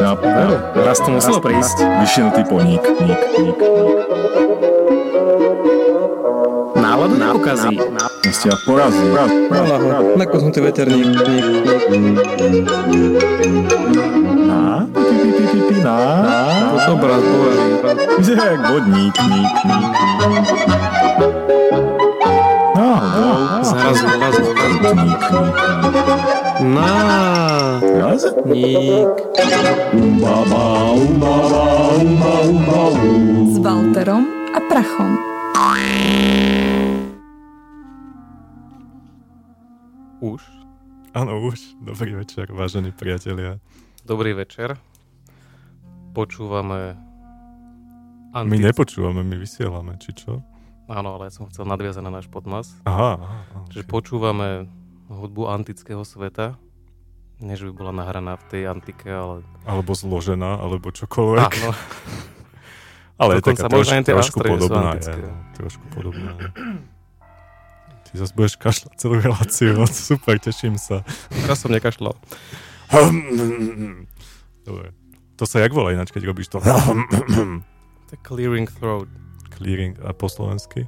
nápad, nápad. Raz to muselo prísť. Vyšinutý poník, ník, ník. Náladu nepokazí. Ste ma porazí. Malaho, nakoznutý veterník. Ník, ník. Na, pi, pi, pi, pi, pi, na, na. To boverí. Vyzerá jak vodník, ník, ník. Ník, Umbaba, umbaba, umba, umba, um. s Walterom a Prachom. Už? Áno, už. Dobrý večer, vážení priatelia. Dobrý večer. Počúvame... My nepočúvame, my vysielame, či čo? Áno, ale ja som chcel nadviazať na náš podmas. Aha, aha. aha Čiže okay. počúvame hudbu antického sveta. Nie, že by bola nahraná v tej antike, ale... Alebo zložená, alebo čokoľvek. Áno, Ale je taká trošku, aj tie trošku podobná. Je, no, trošku podobná. je. Ty zase budeš kašľať celú reláciu, no, super, teším sa. teraz som nekašľal. Dobre. To sa jak volá ináč, keď robíš to? Je clearing throat. Clearing a po slovensky?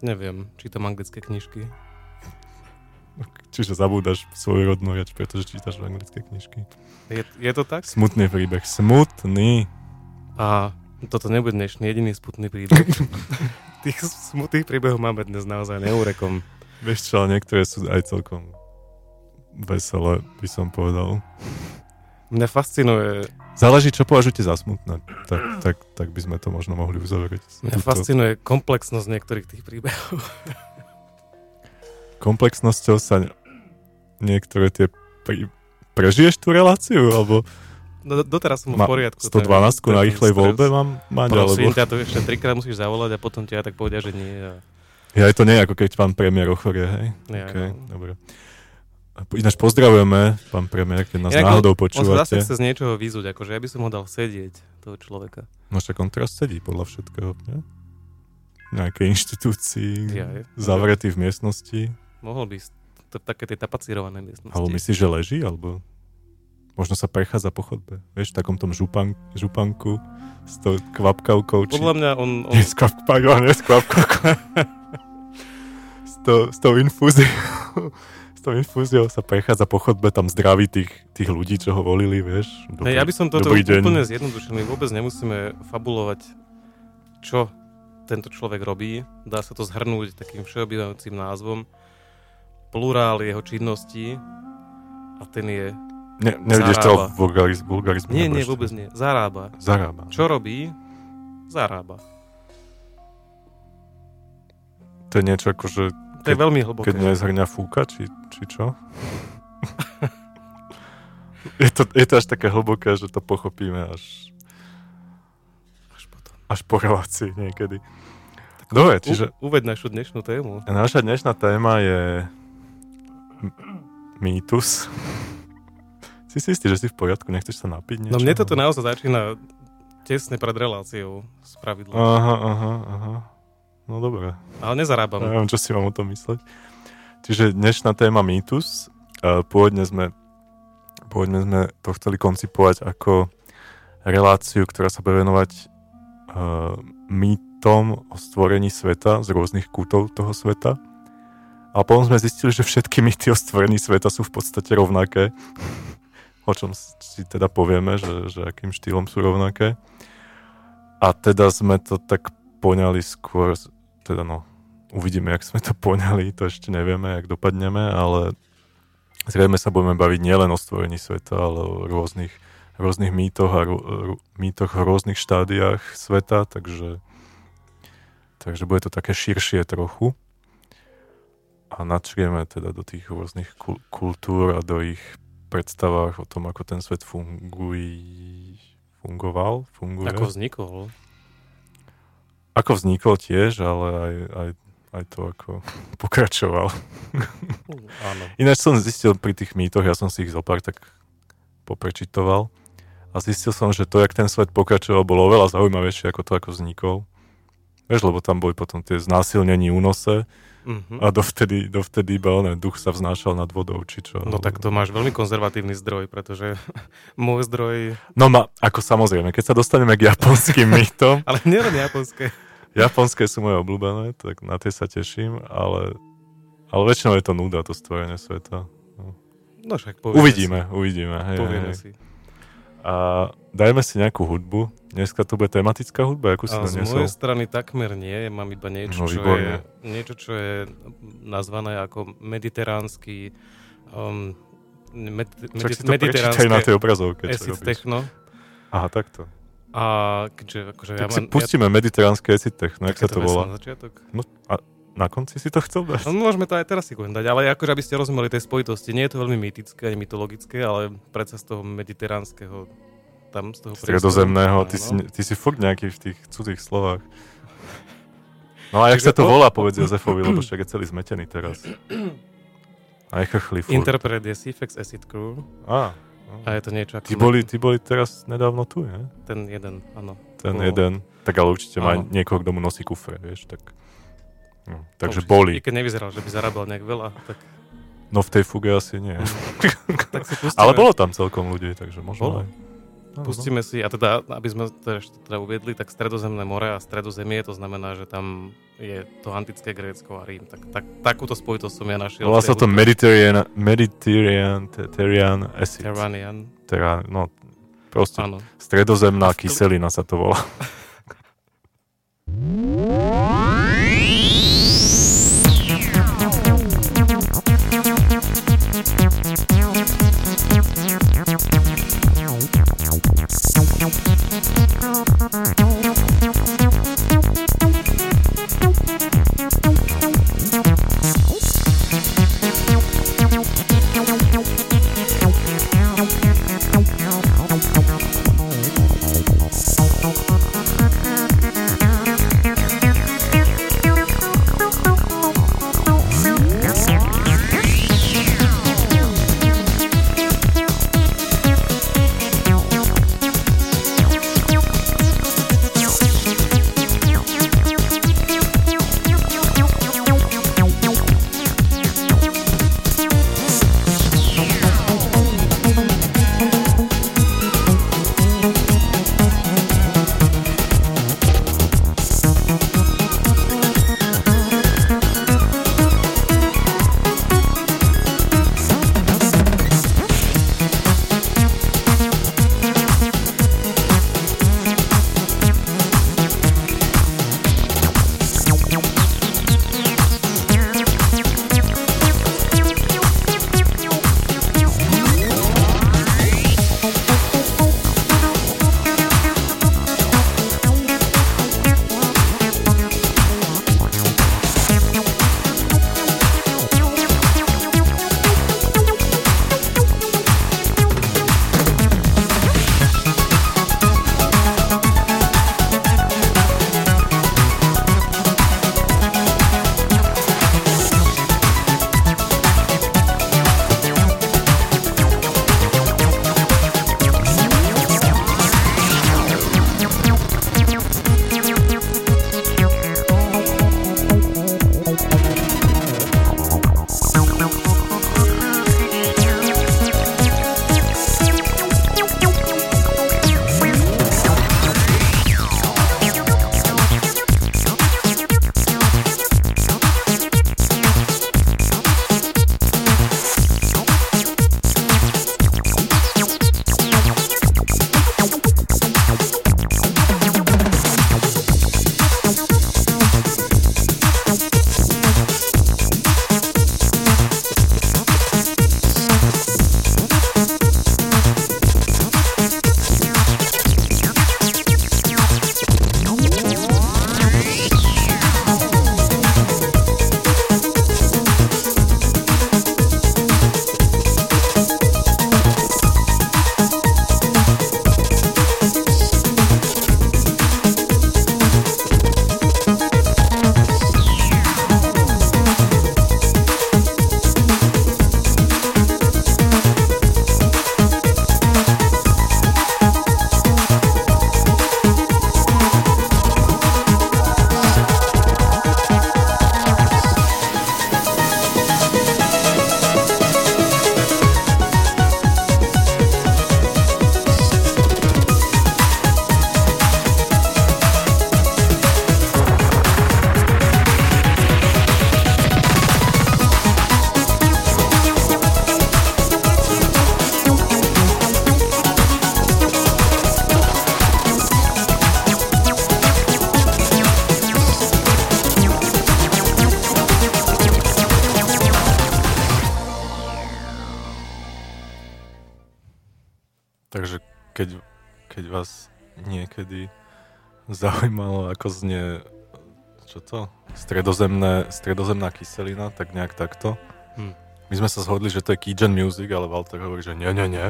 Neviem, čítam anglické knižky. Čiže zabúdaš svoju rodnú reč, pretože čítaš anglické knižky. Je, je to tak? Smutný príbeh. Smutný. A toto nebude dnešný jediný smutný príbeh. Tých smutných príbehov máme dnes naozaj neúrekom. Vieš čo, ale niektoré sú aj celkom veselé, by som povedal. Mňa fascinuje, Záleží, čo považujete za smutné. Tak, tak, tak by sme to možno mohli uzavrieť. mňa fascinuje komplexnosť niektorých tých príbehov. Komplexnosťou sa niektoré tie... Pri... Prežiješ tú reláciu? Alebo No, doteraz som v poriadku. 112 ten- na rýchlej voľbe mám mať? Alebo... Prosím ťa, to ešte trikrát musíš zavolať a potom ťa tak povedia, že nie. A... Ja, to nie ako keď pán premiér ochorie, hej? Nie, Okay, no. dobre. Ináč pozdravujeme, pán premiér, keď nás Inak on- náhodou On sa zase počúvate. chce z niečoho vyzúť, akože ja by som ho dal sedieť, toho človeka. No však on teraz sedí podľa všetkého, nie? V nejakej inštitúcii, Ja, je. zavretý v miestnosti. Mohol by to, také tie tapacírované miestnosti. Alebo myslíš, že leží? Alebo možno sa prechádza po chodbe. Vieš, v takom tom župan, županku s tou kvapkavkou. Či... Podľa mňa on... on Nie, s kvap, pardon, nie s kvapkavkou. s, to, s tou infúziou. S tou infúziou sa prechádza po chodbe, tam zdraví tých, tých ľudí, čo ho volili, vieš. ne, ja by som toto dobrý úplne zjednodušil. My vôbec nemusíme fabulovať, čo tento človek robí. Dá sa to zhrnúť takým všeobývajúcim názvom. Plurál jeho činností a ten je... Ne, nevidíš to vulgariz, vulgarizmu? Nie, nie, vôbec nie. Zarába. Zarába. Čo robí? Zarába. To je niečo ako, že To je veľmi hlboké. keď nie zhrňa fúka, či, či čo? je, to, je to až také hlboké, že to pochopíme až, Až potom. až po relácii niekedy. Dobre, čiže U, uveď našu dnešnú tému. naša dnešná téma je mýtus. Si si istý, že si v poriadku? Nechceš sa napiť niečo? No mne toto naozaj začína tesne pred reláciou z pravidla. Aha, aha, aha. No dobre. Ale nezarábam. Neviem, čo si mám o tom mysleť. Čiže dnešná téma mýtus. E, Pôvodne sme, pôvodne sme to chceli koncipovať ako reláciu, ktorá sa bude venovať uh, mýtom o stvorení sveta z rôznych kútov toho sveta. A potom sme zistili, že všetky mýty o stvorení sveta sú v podstate rovnaké. o čom si teda povieme, že, že akým štýlom sú rovnaké. A teda sme to tak poňali skôr, teda no, uvidíme, jak sme to poňali, to ešte nevieme, jak dopadneme, ale zrejme sa budeme baviť nielen o stvorení sveta, ale o rôznych, rôznych mýtoch a rô- mýtoch v rôznych štádiách sveta, takže, takže bude to také širšie trochu. A načrieme teda do tých rôznych kul- kultúr a do ich predstavách o tom, ako ten svet funguje, fungoval, funguje. Ako vznikol. Ako vznikol tiež, ale aj, aj, aj to, ako pokračoval. Áno. Ináč som zistil pri tých mýtoch, ja som si ich zopár tak poprečitoval a zistil som, že to, jak ten svet pokračoval, bolo oveľa zaujímavejšie ako to, ako vznikol. Vieš, lebo tam boli potom tie znásilnení únose Mhm. A dovtedy, dovtedy iba onen duch sa vznášal nad vodou, či čo. No tak to máš veľmi konzervatívny zdroj, pretože môj zdroj... No ma, ako samozrejme, keď sa dostaneme k japonským mýtom, Ale nielen japonské. Japonské sú moje obľúbené, tak na tie sa teším, ale, ale väčšinou je to nuda, to stvorenie sveta. No však povieme Uvidíme, uvidíme. Si. Hej, Povieme hej. si. A dajme si nejakú hudbu. Dneska to bude tematická hudba, akú si A z doniesol? mojej strany takmer nie, mám iba niečo, No, čo, je, niečo čo je nazvané ako mediteránsky um, med, to prečítaj na tej obrazovke, acid techno. Aha, takto. A keďže akože Tak ja si mám... pustíme mediteránske acid techno, jak sa to volá. Na začiatok. No, a na konci si to chcel dať? No, môžeme to aj teraz si dať, ale akože aby ste rozumeli tej spojitosti, nie je to veľmi mýtické ani mytologické, ale predsa z toho mediteránskeho tam z toho. Stredozemného, ty, Áno. si, ty si furt nejaký v tých cudzích slovách. No a jak sa to volá, povedz Jozefovi, lebo však je celý zmetený teraz. A chrchlí furt. Interpret je Cfx Acid Crew Á, a je to niečo ako ty boli, ty boli teraz nedávno tu, nie? ten jeden, áno. Ten Bol. jeden. Tak ale určite má Áno. niekoho, kto mu nosí kufre, vieš, tak... No, takže Určite. boli. I keď nevyzeral, že by zarábal nejak veľa, tak, No v tej fuge asi nie. tak si pustíme. Ale bolo tam celkom ľudí, takže možno Bolo. aj. Pustíme si, a teda, aby sme to ešte teda uviedli, tak stredozemné more a stredozemie, to znamená, že tam je to antické Grécko a Rím. Tak, tak, takúto spojitosť som ja našiel. Volá sa to. Mediterranean, Mediterranean, Mediterranean acid. Terranian, Teda, no, proste áno. stredozemná kyselina sa to volá. niekedy zaujímalo, ako znie čo to? Stredozemné, stredozemná kyselina, tak nejak takto. Hm. My sme sa zhodli, že to je Keygen Music, ale Walter hovorí, že nie, nie, nie.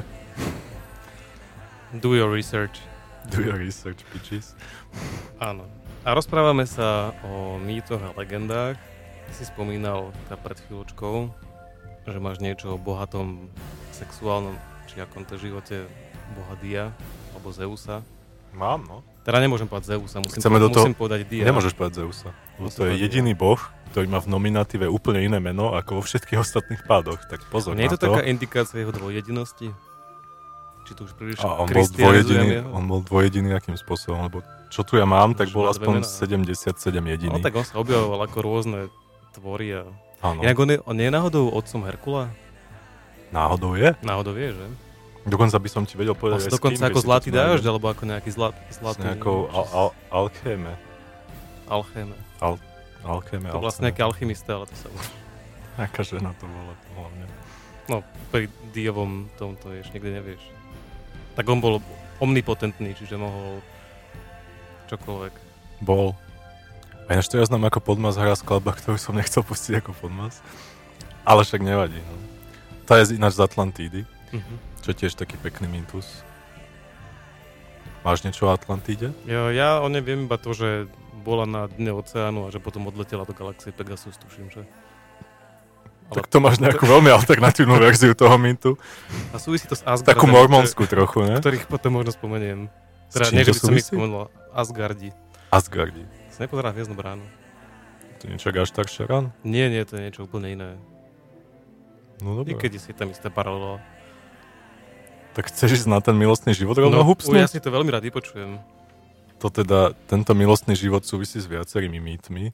Do your research. Do your research, bitches. Áno. A rozprávame sa o mýtoch a legendách. Ty si spomínal teda pred chvíľočkou, že máš niečo o bohatom sexuálnom či akom to živote boha Dia alebo Zeusa. Mám, no. Teda nemôžem povedať Zeusa, musím, Chceme po- do toho- musím povedať Dia. Nemôžeš povedať Zeusa. Lebo Musím to je jediný boh, ktorý má v nominatíve úplne iné meno ako vo všetkých ostatných pádoch. Tak pozor Nie je na to to. taká indikácia jeho dvojedinosti? Či to už príliš A on bol dvojediný, jeho? on bol dvojediný akým spôsobom, lebo čo tu ja mám, tak bol aspoň mená. 77 jediný. No tak on sa objavoval ako rôzne tvory a... Áno, Inak on, je, on je náhodou otcom Herkula? náhodou je. Náhodou vie, že? Dokonca by som ti vedel povedať s dokonca ako to zlatý dážď, alebo ako nejaký zlat, S zlatý... nejakou al, al, alchéme. Alchéme. Alchéme, To vlastne nejaký alchymista, ale to sa... Aká žena to bola hlavne. No, pri Diovom tomto vieš, nikdy nevieš. Tak on bol omnipotentný, čiže mohol čokoľvek. Bol. A ináč to ja znam ako podmas hra skladba, ktorú som nechcel pustiť ako podmas. Ale však nevadí. No. Tá je ináč z Atlantídy, Mhm. Čo je tiež taký pekný mintus. Máš niečo o Atlantíde? Ja, ja o nej viem iba to, že bola na dne oceánu a že potom odletela do galaxie Pegasus, tuším, že? Ale- Tak to máš nejakú veľmi alternatívnu verziu toho mintu. A súvisí to s Asgardom. Takú mormonskú trochu, ne? Ktorých potom možno spomeniem. S Teda čím nie, to súvisí? spomenul. Asgardi. Asgardi. Si nepozeral Hviezdnu bránu? To je niečo až tak šaran? Nie, nie, to je niečo úplne iné. No dobre. Niekedy si tam isté paralela. Tak chceš ísť na ten milostný život rovno No, ja si to veľmi rád vypočujem. To teda, tento milostný život súvisí s viacerými mýtmi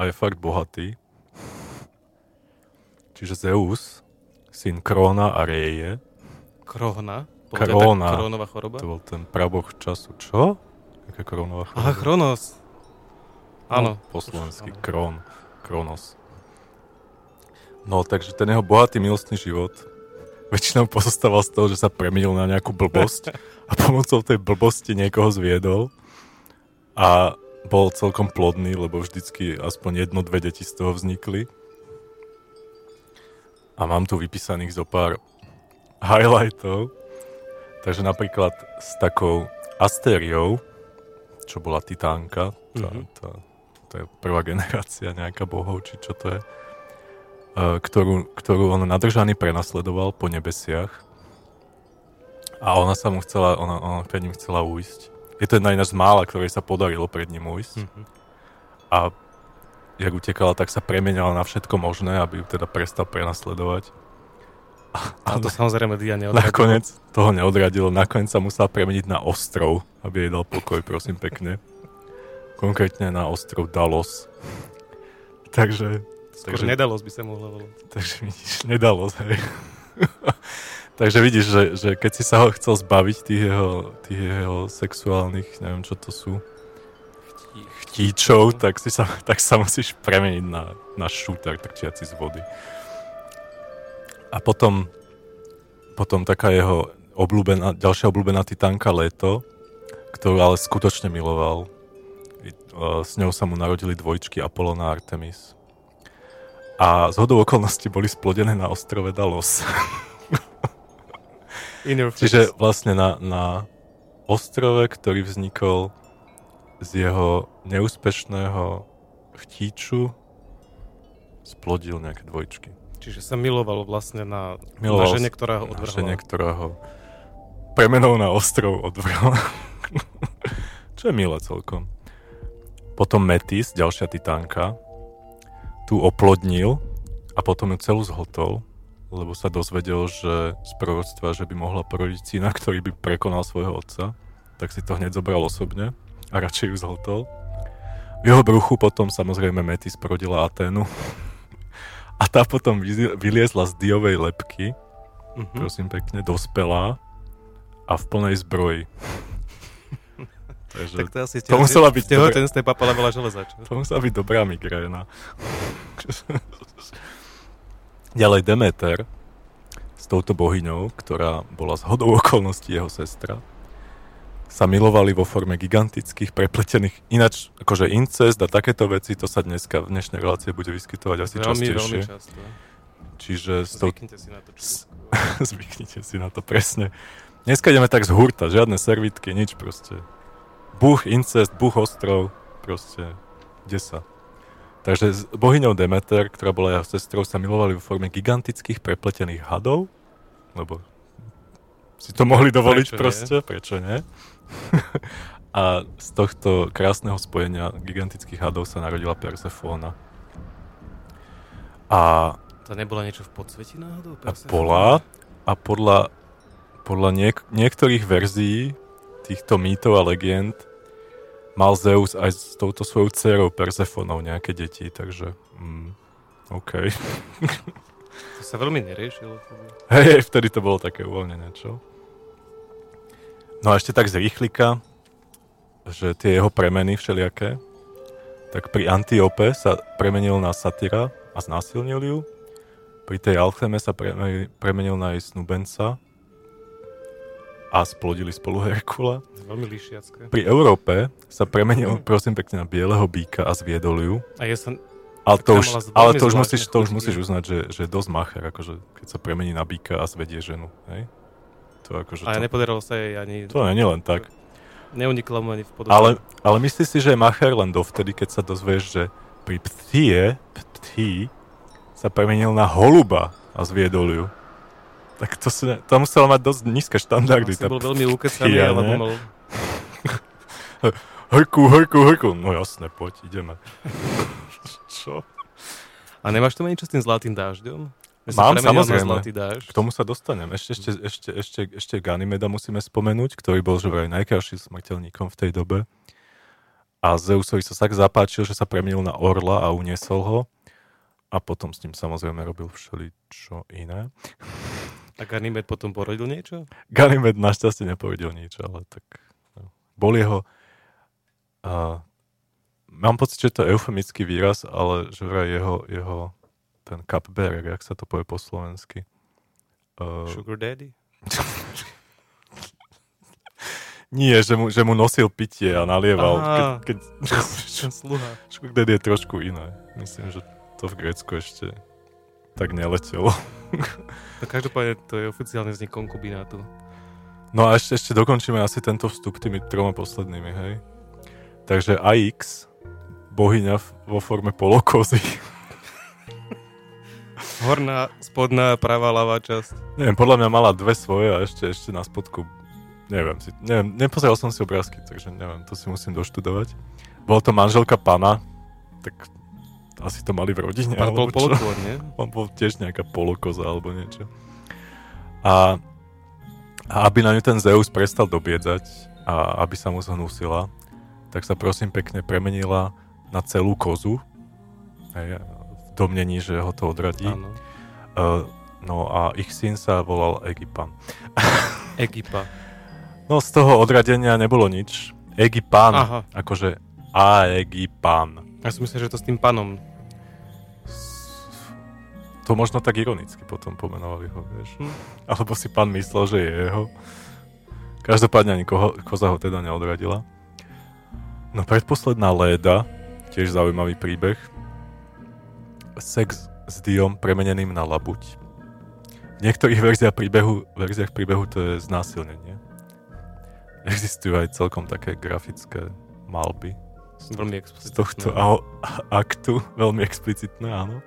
a je fakt bohatý. Čiže Zeus, syn Króna a Réje, to aj Króna. Krónová choroba? to bol ten praboch času. Čo? Aká krónová Aha, choroba? Chronos. Áno. No, po slovensky. Krón. Kronos. No, takže ten jeho bohatý milostný život väčšinou pozostával z toho, že sa premenil na nejakú blbosť a pomocou tej blbosti niekoho zviedol a bol celkom plodný, lebo vždycky aspoň jedno, dve deti z toho vznikli. A mám tu vypísaných zo pár highlightov. Takže napríklad s takou Astériou, čo bola Titánka, tá, Mhm. tá, to je prvá generácia nejaká bohov, či čo to je, ktorú, ktorú on nadržaný prenasledoval po nebesiach. A ona sa mu chcela, ona, ona pred ním chcela ujsť. Je to jedna z mála, ktorej sa podarilo pred ním ujsť. Mhm. A jak utekala, tak sa premenala na všetko možné, aby ju teda prestal prenasledovať. A to samozrejme Dia neodradilo. Nakoniec toho neodradilo, nakoniec sa musela premeniť na ostrov, aby jej dal pokoj, prosím pekne. Konkrétne na ostrov Dalos. Takže, Skôr takže, nedalo by sa mohlo volať. takže vidíš, nedalo hej. takže vidíš, že, že keď si sa ho chcel zbaviť tých jeho, tých jeho sexuálnych, neviem čo to sú, chtíčov, tak, si sa, tak sa musíš premeniť na, na šúter trčiaci z vody. A potom, potom taká jeho obľúbená, ďalšia obľúbená titánka Leto, ktorú ale skutočne miloval. Uh, S ňou sa mu narodili dvojčky Apollon a Artemis. A z hodou okolností boli splodené na ostrove Dalos. Čiže vlastne na, na ostrove, ktorý vznikol z jeho neúspešného chtíču, splodil nejaké dvojčky. Čiže sa miloval vlastne na, Miloval na žene, ktorá ho Na odvrhla. žene, ktorá ho premenou na ostrov odvrhla. Čo je milé celkom. Potom Metis, ďalšia titánka, tu oplodnil a potom ju celú zhotol, lebo sa dozvedel, že z proroctva, že by mohla porodiť syna, ktorý by prekonal svojho otca, tak si to hneď zobral osobne a radšej ju zhotol. V jeho bruchu potom samozrejme Metis porodila Aténu a tá potom vyliezla z diovej lepky, Mhm. prosím pekne, dospelá a v plnej zbroji. Takže Tak to asi to musela byť dobrá- tehotenstve papala veľa železa, čo? to musela byť dobrá migréna. Ďalej Demeter, z touto bohyňou, ktorá bola z hodou okolností jeho sestra, sa milovali vo forme gigantických prepletených, ináč akože incest a takéto veci, to sa dneska v dnešnej relácie bude vyskytovať asi Veľmi, veľmi častejšie. často. Čiže s. Zvyknite si na to. s- Zvyknite si na to presne. Dneska ideme tak z hurta, žiadne servitky, nič proste. Buch, incest, buch ostrov, proste, kde sa. Takže s bohyňou Demeter, ktorá bola jeho sestrou, sa milovali vo forme gigantických prepletených hadov, lebo si to mohli dovoliť Prečo nie? proste, prečo nie? A z tohto krásneho spojenia gigantických hadov sa narodila Persefóna. A To nebola niečo v podsveti náhodou? a Persephone? bola a podľa, podľa niek- niektorých verzií týchto mýtov a legend mal Zeus aj s touto svojou dcerou Persefónou nejaké deti, takže mm, OK. To sa veľmi neriešilo. Hej, vtedy to bolo také uvoľnené, čo? No a ešte tak z rýchlika, že tie jeho premeny všelijaké, tak pri Antiope sa premenil na satyra a znásilnil ju. Pri tej Alcheme sa premenil, na jej snúbenca a splodili spolu Herkula. Veľmi lišiacké. Pri Európe sa premenil, prosím pekne, na bieleho býka a zviedol ju. A ja som... Ale to už, ale to už, musíš, to už musíš uznať, že, že je dosť macher, akože, keď sa premení na býka a zvedie ženu. Hej? To akože A to, nepodarilo sa jej ani... to nie je len tak. Neuniklo mu ani v podobe. Ale, ale myslíš si, že je macher len dovtedy, keď sa dozvieš, že pri ptie, ptí, sa premenil na holuba a zviedol ju. Tak to, si, to muselo mať dosť nízke štandardy. Asi tá bol veľmi ukecaný, alebo ne? mal... Hrku, hrku, hrku. No jasné, poď, ideme. Čo? A nemáš to niečo s tým zlatým dážďom? Ja Mám, samozrejme. zlatý dážď. K tomu sa dostanem. Ešte, ešte, ešte, ešte, ešte Ganymeda musíme spomenúť, ktorý bol že vraj najkrajším smrteľníkom v tej dobe. A Zeusovi sa tak zapáčil, že sa premenil na orla a uniesol ho. A potom s ním samozrejme robil všeličo iné. A Ganymed potom porodil niečo? Ganymed našťastie nepovedel nič, ale tak no. bol jeho... Uh, mám pocit, že to je eufemický výraz, ale že vraj jeho, jeho ten cupbearer, jak sa to povie po slovensky. Uh, Sugar daddy? Nie, že mu, že mu nosil pitie a nalieval. Keď, Aha. keď, Ten sluha. Sugar Daddy je trošku iné. Myslím, že to v Grécku ešte tak neletelo. No každopádne to je oficiálne vznik konkubinátu. No a ešte, ešte dokončíme asi tento vstup tými troma poslednými, hej. Takže AX, bohyňa vo forme polokozy. Horná, spodná, pravá, ľavá časť. Neviem, podľa mňa mala dve svoje a ešte, ešte na spodku, neviem, si, neviem, nepozeral som si obrázky, takže neviem, to si musím doštudovať. Bola to manželka pana, tak asi to mali v rodine, Pán bol alebo čo? polotvor, nie? On bol tiež nejaká polokoza alebo niečo. A, a aby na ňu ten Zeus prestal dobiedzať a aby sa mu zhnusila, tak sa prosím pekne premenila na celú kozu. Hej, v domnení, že ho to odradí. Áno. Uh, no a ich syn sa volal Egypan. Egipa. No z toho odradenia nebolo nič. Egypan, Aha. akože Aegypan. Ja som myslel, že to s tým panom. To možno tak ironicky potom pomenovali ho, vieš. Hm. Alebo si pán myslel, že je jeho. Každopádne ani koho, koza ho teda neodradila. No predposledná Léda, tiež zaujímavý príbeh. Sex s Diom premeneným na labuť. V niektorých verziách príbehu, verziách príbehu to je znásilnenie. Existujú aj celkom také grafické malby z, Veľmi z tohto aktu, veľmi explicitné, áno.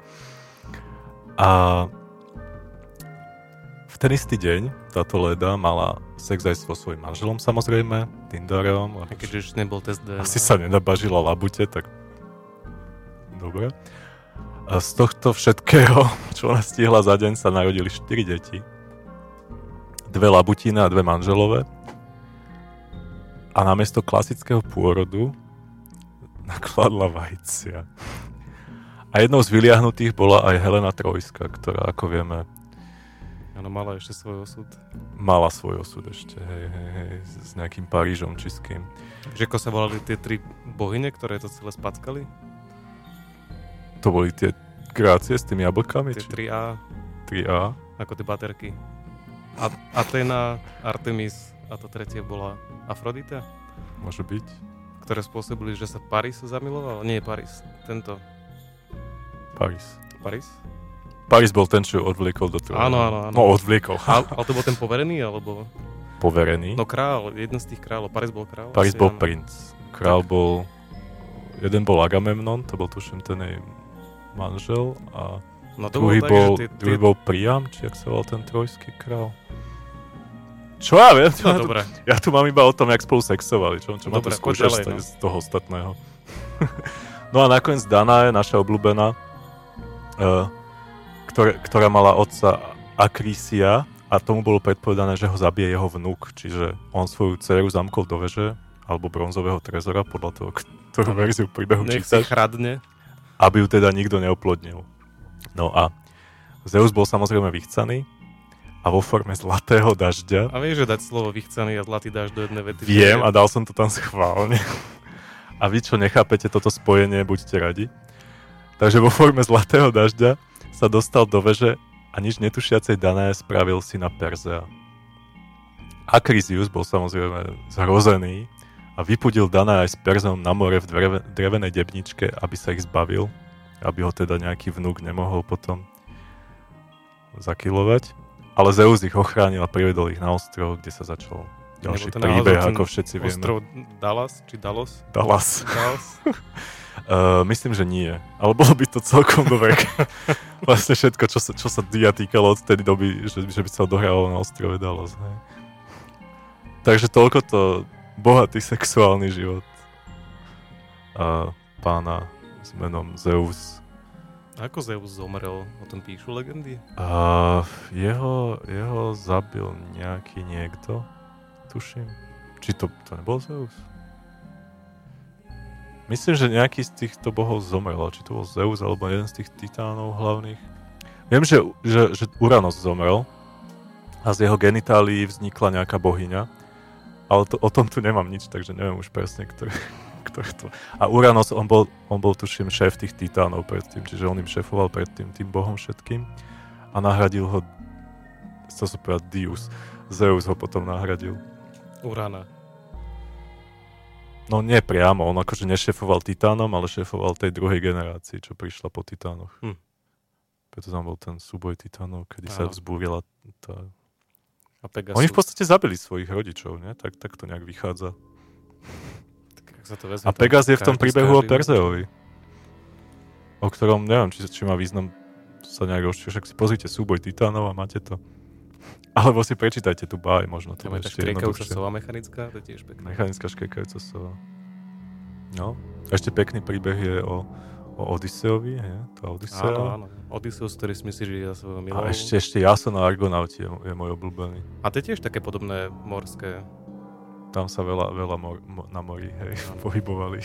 A v ten istý deň táto Leda mala sex aj so svojím manželom samozrejme, Tindareom. A keďže ešte nebol test DNA. Asi sa nenabažila labute, tak dobre. A z tohto všetkého, čo ona stihla za deň, sa narodili 4 deti. Dve labutiny a dve manželové. A namiesto klasického pôrodu nakladla vajcia. A jednou z vyliahnutých bola aj Helena Trojska, ktorá, ako vieme, Áno, mala ešte svoj osud. mala svoj osud ešte, hej, hej, hej, s nejakým Parížom či s kým. Že ako sa volali tie tri bohyne, ktoré to celé spackali? To boli tie Grácie s tými jablkami? Tie či 3A. 3A? A ako tie baterky. A, Athena, Artemis a to tretie bola Afrodita, Môže byť. ktoré spôsobili, že sa Paris zamiloval. Nie, Paris. Tento. Paris. Paris? Paris bol ten, čo ju odvliekol do toho. Áno, áno, áno. No, odvliekol. A, ale to bol ten poverený, alebo... Poverený. No král, jeden z tých kráľov. Paris bol král? Paris asi bol áno. princ. Král bol... Jeden bol Agamemnon, to bol tuším ten jej manžel a No to druhý, tak, bol, tie, druhý tie... bol Priam, či jak sa volal ten trojský král. Čo ja viem? No ja, tu, ja tu mám iba o tom, jak spolu sexovali. Čo, čo ma poď skúšaš no. z toho ostatného. no a nakoniec Dana je naša obľúbená, ktoré, ktorá mala otca Akrisia a tomu bolo predpovedané, že ho zabije jeho vnúk. Čiže on svoju dceru zamkol do veže alebo bronzového trezora, podľa toho, ktorú verziu príbehu Nech čítaš chradne. aby ju teda nikto neoplodnil. No a Zeus bol samozrejme vychcaný a vo forme zlatého dažďa. A vieš, že dať slovo vychcaný a zlatý dáš do jednej vety. Viem a dal som to tam schválne. A vy, čo nechápete toto spojenie, buďte radi. Takže vo forme zlatého dažďa sa dostal do veže a nič netušiacej Dané spravil si na Perzea. Akrisius bol samozrejme zhrozený a vypudil Dana aj s Perzom na more v dreve, drevenej debničke, aby sa ich zbavil, aby ho teda nejaký vnúk nemohol potom zakilovať. Ale Zeus ich ochránil a privedol ich na ostrov, kde sa začal ďalší príbeh, ako všetci vieme. Ostrov Dallas, či Dallas? Dallas. Dallas. Uh, myslím, že nie. Ale bolo by to celkom dobre. vlastne všetko, čo sa, čo sa dia týkalo od tej doby, že, že by sa odohrávalo na ostrove Dallas. Hej. Takže toľko to bohatý sexuálny život uh, pána s menom Zeus. Ako Zeus zomrel? O tom píšu legendy? Uh, jeho, jeho zabil nejaký niekto, tuším. Či to, to nebol Zeus? Myslím, že nejaký z týchto bohov zomrel, či to bol Zeus alebo jeden z tých titánov hlavných. Viem, že, že, že Uranos zomrel a z jeho genitálií vznikla nejaká bohyňa, ale to, o tom tu nemám nič, takže neviem už presne, ktoré, ktoré to... A Uranos, on bol, on bol tuším šéf tých titánov predtým, čiže on im šéfoval predtým tým bohom všetkým a nahradil ho, chcel som povedať Dius, Zeus ho potom nahradil. Urana. No nie priamo, on akože nešefoval Titánom, ale šefoval tej druhej generácii, čo prišla po Titánoch. Hm. Preto tam bol ten súboj Titánov, kedy sa Áno. vzbúrila tá... A Pegasus. Oni v podstate zabili svojich rodičov, nie? Tak, tak to nejak vychádza. Tak, ak sa to vezme, A Pegas je v tom príbehu o Perzeovi. O ktorom neviem, či, či má význam sa nejak rozšiť. Však si pozrite súboj Titánov a máte to. Alebo si prečítajte tú báj, možno to je ešte jednoduchšie. sova mechanická, to je tiež pekné. Mechanická škekajúca sova. No. A ešte pekný príbeh je o, o Odysseovi, je? Tá Odysea. Áno, áno. Odysseus, ktorý si myslí, že je za svojho A ešte, ešte Jason a Argonauti je, je môj obľúbený. A to je tiež také podobné morské. Tam sa veľa, veľa mor, mo, na mori hej, pohybovali.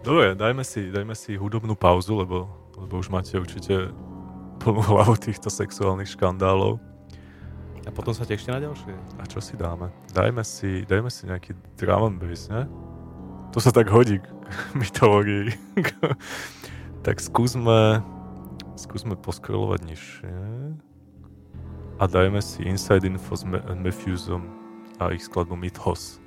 Dobre, dajme si, dajme si hudobnú pauzu, lebo, lebo už máte určite plnú hlavu týchto sexuálnych škandálov. A potom sa tešte na ďalšie. A čo si dáme? Dajme si, dajme si nejaký drum and bass, ne? To sa tak hodí k mytológii. tak skúsme, skúsme poskrolovať nižšie. A dajme si Inside Info s Mephusom a ich skladbu Mythos.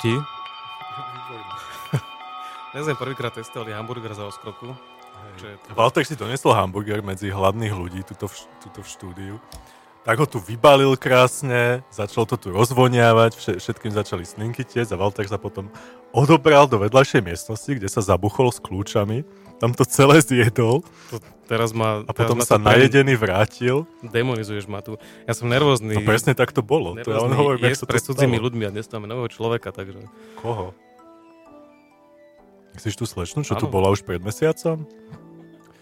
Chutí. Dnes sme prvýkrát testovali hamburger za oskroku. Je? Walter si donesol hamburger medzi hladných ľudí tuto v, tuto v štúdiu. Tak ho tu vybalil krásne, začal to tu rozvoniavať, vše, všetkým začali slinky tiec a Walter sa potom odobral do vedľajšej miestnosti, kde sa zabuchol s kľúčami. Tam to celé zjedol To, teraz ma, a teraz potom ma sa pre- najedený vrátil. Demonizuješ ma tu. Ja som nervózny. No presne tak to bolo. To ja len hovorím, to pred cudzími ľuďmi a dnes tu máme nového človeka, takže... Koho? Myslíš tú slečnu, čo tu Áno. bola už pred mesiacom?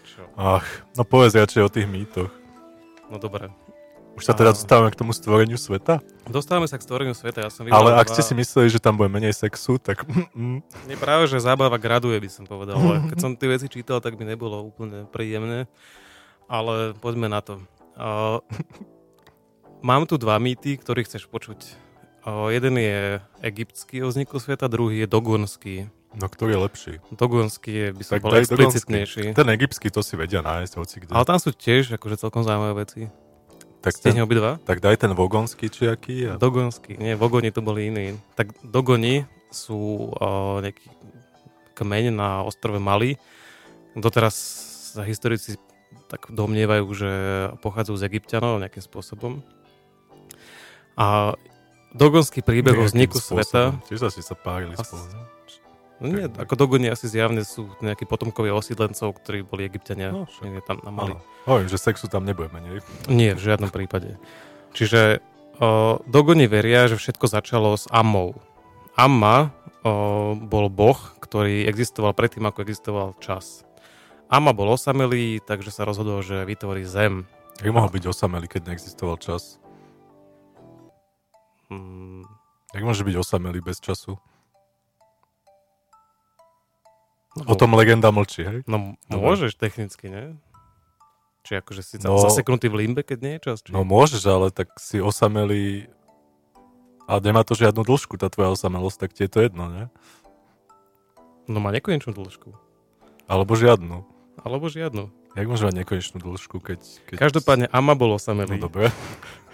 Čo? Ach, no povedz radšej o tých mýtoch. No dobre. Už sa teda dostávame k tomu stvoreniu sveta? Dostávame sa k stvoreniu sveta. Ja som vybral Ale ak dva- ste si mysleli, že tam bude menej sexu, tak... Nie práve, že zábava graduje, by som povedal. Ale keď som tie veci čítal, tak by nebolo úplne príjemné. Ale poďme na to. Uh, mám tu dva mýty, ktorých chceš počuť. Uh, jeden je egyptský o vzniku sveta, druhý je dogonský. No ktorý je lepší? Dogonský je, by som Tak bol daj dogonský. explicitnejší. Ten egyptský to si vedia nájsť, hoci kde. Ale tam sú tiež akože celkom zaujímavé veci. Tak, ten, obidva? tak daj ten vogonský či aký. A... Dogonský. Nie, vogoni to boli iní. Tak dogoni sú uh, nejaký kmeň na ostrove Mali. Doteraz sa historici tak domnievajú, že pochádzajú z Egyptianov nejakým spôsobom. A dogonský príbeh o vzniku spôsobom. sveta Tiež asi sa párili spolu. No nie, ako dogoni asi zjavne sú nejakí potomkovia osídlencov, ktorí boli Egyptiania No, niekde tam na Mali. Hovorím, že sexu tam nebude menej. Nie, v žiadnom prípade. Čiže o, Dogoni veria, že všetko začalo s Ammou. Amma o, bol boh, ktorý existoval predtým, ako existoval čas. Amma bol osamelý, takže sa rozhodol, že vytvorí zem. Jak mohol byť osamelý, keď neexistoval čas? Mm, Jak môže byť osamelý bez času? No, O tom legenda mlčí, hej? No Dobre. môžeš technicky, nie? Či akože si No. no, zaseknutý v limbe, keď nie je čas? Či... No môžeš, ale tak si osamelý... Ale nemá to žiadnu dĺžku, tá tvoja osamelosť, tak ti je to jedno, ne? no má nekonečnú dĺžku. Alebo žiadnu. Alebo žiadnu. Jak môže mať nekonečnú dĺžku, keď... keď... Každopádne Amma bol No osamelý. dobre.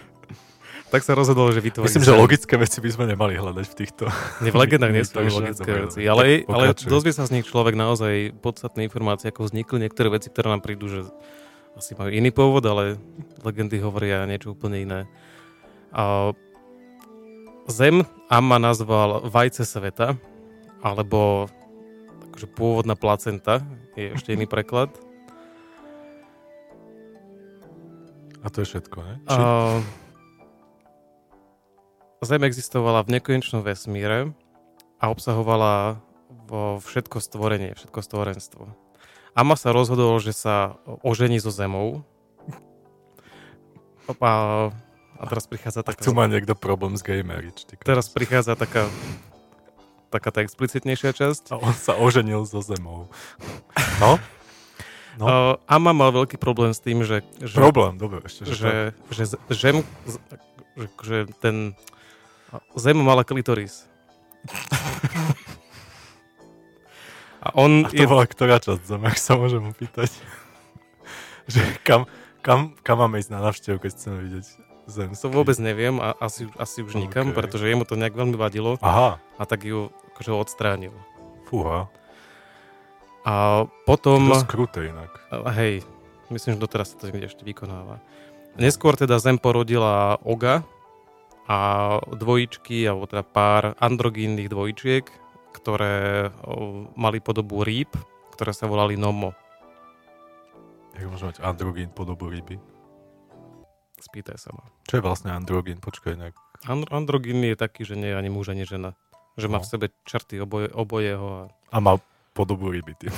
tak sa rozhodol, že vytvorí Myslím, že logické veci by sme nemali hľadať v týchto... Nie, v legendách nie sú logické dobre, veci, ale, ale dozvie sa z nich človek naozaj podstatné informácie, ako vznikli niektoré veci, ktoré nám prídu, že asi majú iný pôvod, ale legendy hovoria niečo úplne iné. A Zem Amma nazval vajce sveta, alebo akože pôvodná placenta, je ešte iný preklad. A to je všetko, ne? Či... A Zem existovala v nekonečnom vesmíre a obsahovala vo všetko stvorenie, všetko stvorenstvo. Ama sa rozhodol, že sa ožení so Zemou. A, a teraz prichádza Tak taká, tu má niekto problém s gay marriage. Teraz prichádza taká taká tá explicitnejšia časť. A on sa oženil so zemou. No? No. Uh, Ama mal veľký problém s tým, že, že Problém, dobre, ešte. Že, že, že, z- žem, z- že, že ten zem mala klitoris. A on A to je, bola ktorá časť zeme, ak sa môžem opýtať? že kam, kam, kam máme ísť na návštevu, keď chceme vidieť zem? to vôbec neviem a asi, asi už nikam, Ok. pretože jemu to nejak veľmi vadilo Aha, a tak ju akože odstránil. fúha. A potom, Dosť kruté inak. a hej, myslím, že doteraz sa to niekde ešte vykonáva. Neskôr teda zem porodila Oga a dvojičky, alebo teda pár androgínnych dvojčiek, ktoré mali podobu rýb, ktoré sa volali Nomo. Jak môže mať androgín podobu ryby? Spýtaj sa ma. Čo je vlastne androgín? Počkaj, nejak. And- androgín je taký, že nie je ani muž, ani žena. Že má No. v sebe črty oboje, obojeho. A... A má podobu ryby, tým.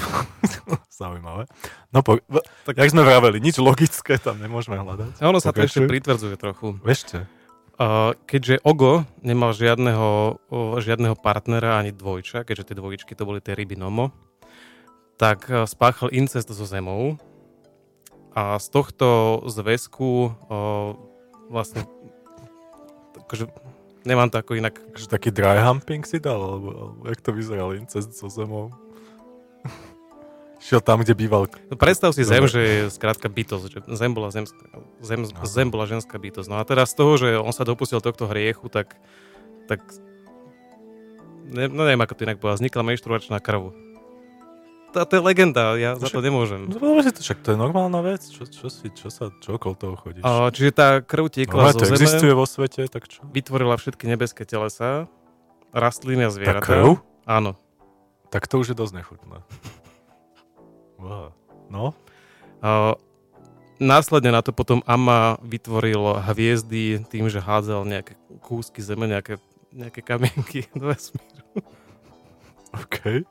Zaujímavé. No, po, Tak- jak sme vraveli, nič logické tam nemôžeme hľadať. A ono sa to ešte Pokračuj. pritvrdzuje trochu. Ešte. Keďže Ogo nemal žiadneho, žiadneho partnera ani dvojča, keďže tie dvojičky to boli tie ryby Nomo, tak uh, spáchal incest so zemou a z tohto zväzku vlastne akože, nemám to ako inak Že taký dry humping si dal, alebo, alebo jak to vyzeral incest so zemou? Šiel tam, kde býval... No predstav si zem, že je skrátka bytosť, že zem bola, zemská, zem, Aha. zem bola ženská bytosť. No a teraz z toho, že on sa dopustil tohto hriechu, tak, tak ne, no neviem, ako to inak bola, vznikla menštruačná krv. To, to je legenda, ja za to nemôžem. No, ale to, však to je normálna vec. Čo, čo, si, čo sa, čo okolo toho chodíš? A, čiže tá krv no, tiekla ale zo to zeme, existuje vo svete, tak čo? vytvorila všetky nebeské telesa, rastliny a Tá zvieratá. krv? Áno. Tak to už je dosť nechutné. No? A, následne na to potom Ama vytvoril hviezdy tým, že hádzal nejaké kúsky zeme, nejaké, nejaké kamienky do vesmíru. OK.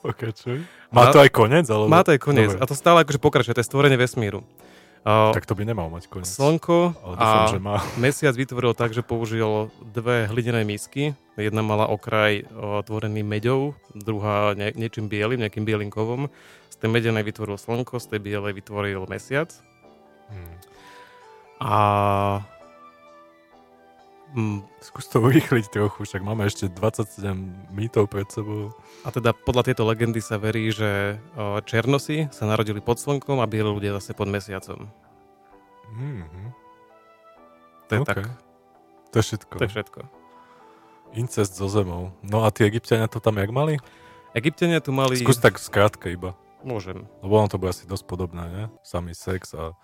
Pokračuj. Má to aj koniec? Alebo... Má to aj koniec. Dobre. A to stále akože pokračuje, to je stvorenie vesmíru. A, Tak to by nemal mať koniec. Slnko Ale dúfam, a že má. mesiac vytvoril tak, že použil dve hlinené misky. Jedna mala okraj o, tvorený meďou, druhá ne, niečím bielým, nejakým bielým kovom. Z tej medenej vytvoril slnko, z tej bielej vytvoril mesiac. Hmm. A... Mm, Skús to urýchliť trochu, však máme ešte 27 mýtov pred sebou. A teda podľa tejto legendy sa verí, že o, černosy sa narodili pod slnkom a bieli ľudia zase pod mesiacom. Mm-hmm. To je OK. tak. To je všetko. To je všetko. Incest so zemou. No a tí egyptiania to tam jak mali? Egyptiania tu mali... Skús tak skrátke iba. Môžem. Lebo ono to bude asi dosť podobné, nie? Samý sex a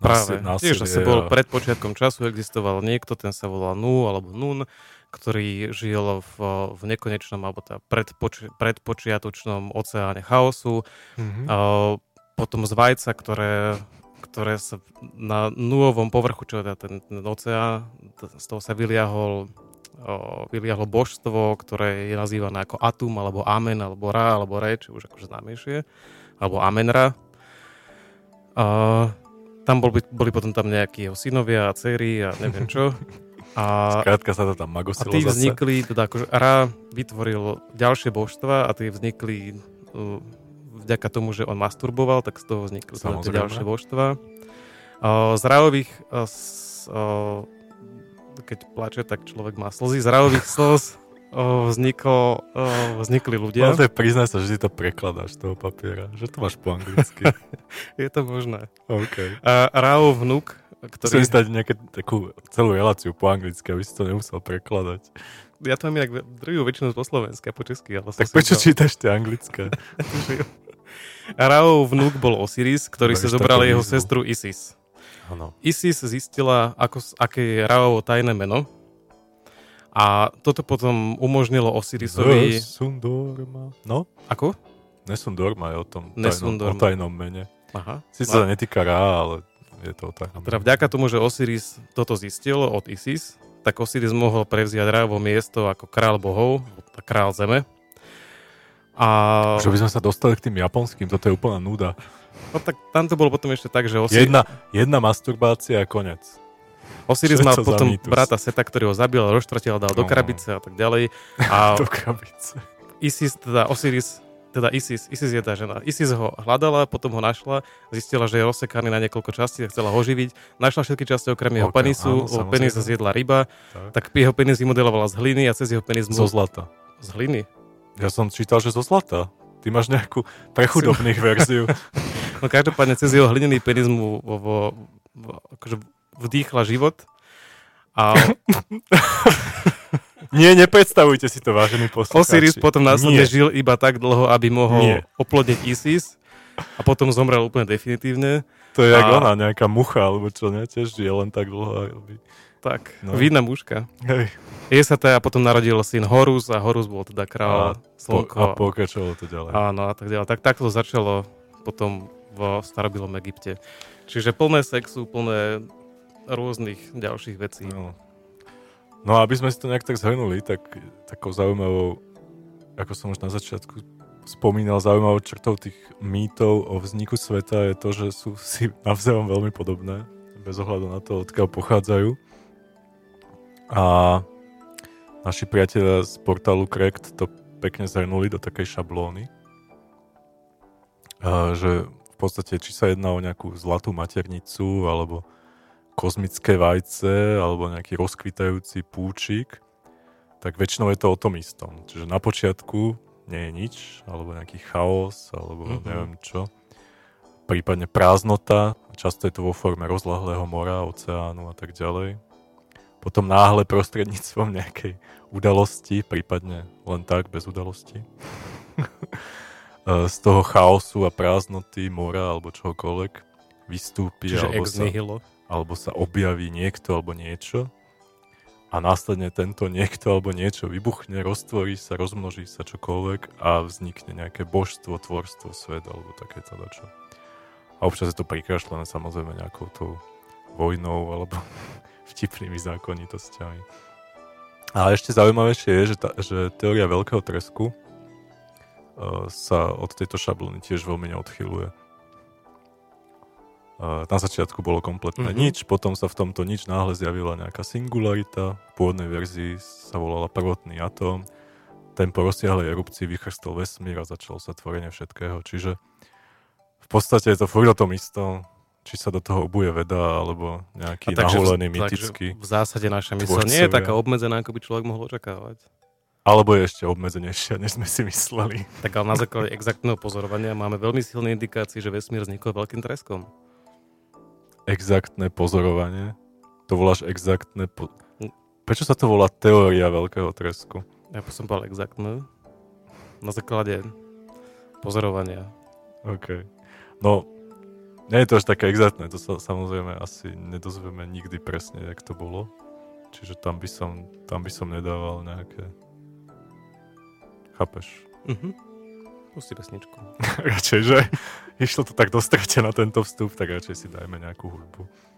Práve. nási- Tiež zase bol pred počiatkom času, existoval niekto, ten sa volal Nu alebo Nun, ktorý žil v, v nekonečnom alebo teda predpoči, predpočiatočnom oceáne chaosu. Mhm. A potom z vajca, ktoré, ktoré sa na nulovom povrchu, čo je teda ten, ten oceán, z toho sa vyliahol vyliahlo božstvo, ktoré je nazývané ako Atum, alebo Amen, alebo Ra, alebo Re, čo už akože známejšie, alebo Amenra. A tam boli, boli potom tam nejakí jeho synovia a dcery a neviem čo. A, Skrátka sa to tam a magosilo tí zase. vznikli, teda akože Ra vytvoril ďalšie božstva a tie vznikli uh, vďaka tomu, že on masturboval, tak z toho vznikli teda Samozrejme. ďalšie božstva. Uh, z Raových, uh, s, uh, keď plače, tak človek má slzy. Z Raových slz vzniklo, vznikli ľudia. No to je priznaj sa, že ty to prekladáš toho papiera. Že to máš po anglicky. Je to možné. OK. A Raov vnúk, Chcem ktorý... stať nejaké takú celú reláciu po anglicky, aby si to nemusel prekladať. Ja to mám inak druhú väčšinu po slovensky a po česky. Ale Tak si prečo to- čítaš tie anglické? Raov vnúk bol Osiris, ktorý si Berieš zobral jeho výzvu. sestru Isis. Áno. Isis zistila, ako, aké je Raovo tajné meno. A toto potom umožnilo Osirisovi... Nesundorma. No? Ako? Nesundorma je o tom tajnom, o tajnom mene. Aha. Sice sa netýka Ra, ale je to o tajnom Teda vďaka tomu, že Osiris toto zistil od Isis, tak Osiris mohol prevziať Raovo miesto ako král bohov, král zeme. A Že by sme sa dostali k tým japonským, toto je úplná nuda. no, tak tam to bolo potom ešte tak, že Osiris, Jedna, jedna masturbácia a konec. Osiris mal potom mýtus? brata Seta, ktorý ho zabil, rozštvrtil, dal do No. krabice a tak ďalej. A Do krabice. Isis, teda Osiris, teda Isis, Isis je tá žena. Isis ho hľadala, potom ho našla, zistila, že je rozsekaný na niekoľko častí a chcela ho živiť. Našla všetky časti okrem jeho Ok, penisu, áno, penis zjedla ryba, Tak. tak jeho penis vymodelovala z hliny a cez jeho penis Zo zlata. Z hliny? Ja som čítal, že zo zlata. Ty máš nejakú pre chudobných verziu. No každopádne cez jeho hlinený penis mu vo, vo, vo, akože vdýchla život. A Nie, nepredstavujte si to, vážení poslucháči. Osiris potom následne Nie. žil iba tak dlho, aby mohol Nie. oplodniť Isis a potom zomrel úplne definitívne. To je jak A- ona, nejaká mucha, alebo čo, ne? Tiež žije len tak dlho. Aby... Tak, No. vidná mužka. Hej. Jej sa teda potom narodil syn Horus a Horus bol teda kráľ Po, slnko. a pokračovalo to ďalej. Áno a tak ďalej. Tak takto to začalo potom v starobilom Egypte. Čiže plné sexu, plné rôznych ďalších vecí. No. no aby sme si to nejak tak zhrnuli, tak takou zaujímavou, ako som už na začiatku spomínal, zaujímavou črtou tých mýtov o vzniku sveta je to, že sú si navzájom veľmi podobné, bez ohľadu na to, odkiaľ pochádzajú. A naši priatelia z portálu Cracked to pekne zhrnuli do takej šablóny, že v podstate či sa jedná o nejakú zlatú maternicu, alebo kozmické vajce alebo nejaký rozkvitajúci púčik, tak väčšinou je to o tom istom. Čiže na počiatku nie je nič, alebo nejaký chaos, alebo Mhm. mm-hmm. neviem čo. Prípadne prázdnota, často je to vo forme rozlahlého mora, oceánu a tak ďalej. potom náhle prostredníctvom nejakej udalosti, prípadne len tak, bez udalosti, z toho chaosu a prázdnoty, mora alebo čohokoľvek vystúpi Čiže alebo ex sa, nihilo. Alebo sa objaví niekto alebo niečo a následne tento niekto alebo niečo vybuchne, roztvorí sa, rozmnoží sa čokoľvek a vznikne nejaké božstvo, tvorstvo, svet alebo takéto dačo. A občas je to prikrašlené samozrejme nejakou tou vojnou alebo vtipnými zákonitosťami. A ešte zaujímavejšie je, že, tá, že teória veľkého tresku uh, sa od tejto šablóny tiež veľmi neodchyluje. Na začiatku bolo kompletné Mhm. nič, potom sa v tomto nič náhle zjavila nejaká singularita, v pôvodnej verzii sa volala prvotný atóm, ten po rozsiahlej erupcii vychrstol vesmír a začalo sa tvorenie všetkého, čiže v podstate je to furt o tom istom, či sa do toho obuje veda, alebo nejaký naholený, mytický. v zásade naša mysl nie je taká obmedzená, ako by človek mohol očakávať. Alebo je ešte obmedzenejšia, než sme si mysleli. Tak ale na základe exaktného pozorovania máme veľmi silné indikácie, že vesmír vznikol veľkým treskom. Exaktné pozorovanie. To voláš exaktné... Po... Prečo sa to volá teória veľkého tresku? Ja by som povedal exaktné. Na základe pozorovania. OK. No, nie je to až také exaktné, to sa samozrejme asi nedozvieme nikdy presne, jak to bolo. Čiže tam by som, tam by som nedával nejaké... Chápeš? Mhm. Pusti pesničku. radšej, že išlo to tak dostrete na tento vstup, tak radšej si dajme nejakú hudbu.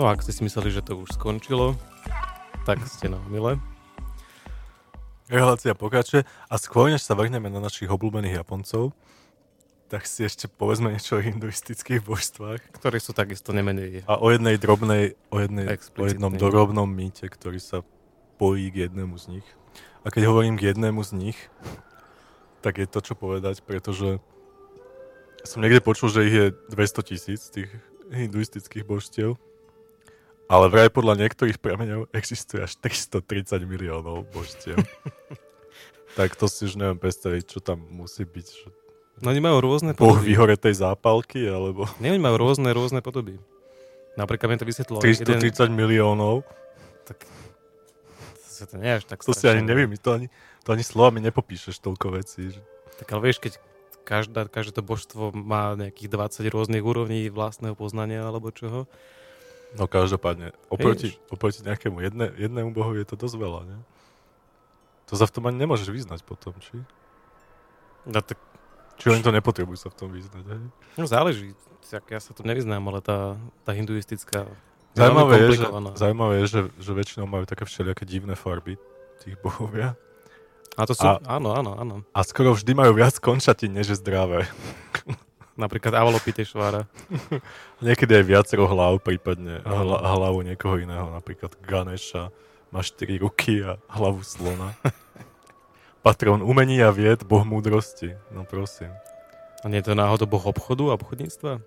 No ak ste si mysleli, že to už skončilo, tak ste na omyle. Relácia pokračuje a skôr, než sa vrhneme na našich obľúbených Japoncov, tak si ešte povedzme niečo o hinduistických božstvách Ktorí sú takisto nemenej. a o jednej drobnej, o, jednej, o jednom drobnom mýte, ktorý sa pojí k jednému z nich. A keď hovorím k jednému z nich, tak je to čo povedať, pretože som niekde počul, že ich je 200 tisíc tých hinduistických božstiev. Ale vraj podľa niektorých prameňov existuje až 330 miliónov božstiev. tak to si už neviem predstaviť, čo tam musí byť. Že No oni majú rôzne boh podoby. vyhoretej zápalky, alebo Nie, oni majú rôzne, rôzne podoby. Napríklad mi to vysvetlil jeden... 330 miliónov. To sa to nie až tak To si ani strašné. neviem, to ani, to ani slovami nepopíšeš toľko vecí. Že... Tak ale vieš, keď každá, každé to božstvo má nejakých 20 rôznych úrovní vlastného poznania alebo čoho. No každopádne, oproti, oproti nejakému jedne, jednému bohu je to dosť veľa, ne? To sa v tom ani nemôžeš vyznať potom, či? No, tak, Či oni to nepotrebujú sa v tom vyznať, hej? no záleží. Tak ja sa tu nevyznám, ale tá, tá hinduistická veľmi je, že, zaujímavé je že, že väčšinou majú také všelijaké divné farby tých bohovia. A to sú, a- áno, áno, áno. A skoro vždy majú viac končatín, než je zdravé. Napríklad Avalokiteshvara. Niekedy aj viacero hlav, prípadne hla, hlavu niekoho iného, napríklad Ganesha má 4 ruky a hlavu slona. Patrón umení a vied, boh múdrosti. No prosím. A nie je to náhodou boh obchodu a obchodníctva?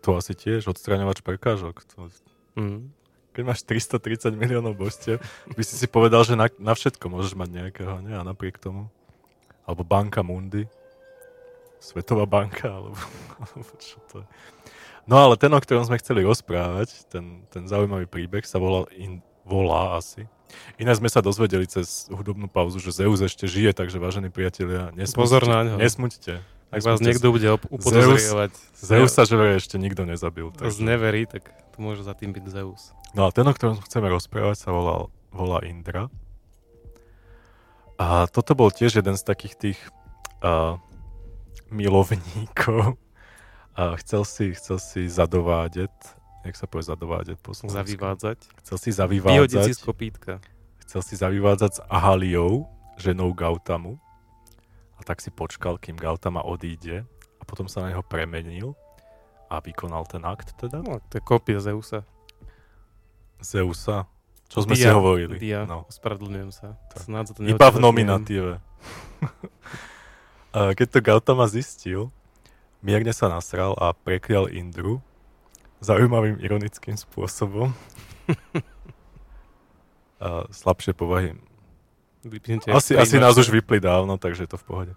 To asi tiež odstraňovač prekážok. To, Mm. keď máš 330 miliónov božstiev, by si si povedal, že na, na všetko môžeš mať nejakého, nie? A napriek tomu. Alebo banka Mundi. Svetová banka, alebo, alebo čo to je. No ale ten, o ktorom sme chceli rozprávať, ten, ten zaujímavý príbeh sa volal in, volá asi. Iné sme sa dozvedeli cez hudobnú pauzu, že Zeus ešte žije, takže vážení priatelia, nesmuťte. Pozor na ňo. Nesmuťte. Ak vás niekto bude upodozrievať Zeus sa že ešte nikto nezabil. Takže. neverí, tak to môže za tým byť Zeus. No a ten, o ktorom chceme rozprávať, sa volal, volá Indra. A toto bol tiež jeden z takých tých uh, milovníkov. A chcel si, chcel si zadovádeť, jak sa povie zadovádeť po slovensku? Zavyvádzať. Chcel si Vyhodiť si zavyvádzať, z kopítka. chcel si zavyvádzať s Ahaliou, ženou Gautamu. A tak si počkal, kým Gautama odíde a potom sa na neho premenil a vykonal ten akt teda. No, to je kópia Zeusa. Zeusa. Čo sme si Dia, hovorili. Dia, No. ospravedlňujem sa. Za to Iba v nominatíve. A keď to Gautama zistil, mierne sa nasral a preklial Indru zaujímavým ironickým spôsobom. a slabšie povahy. Vypnite Asi, asi nás už vypli dávno, takže je to v pohode.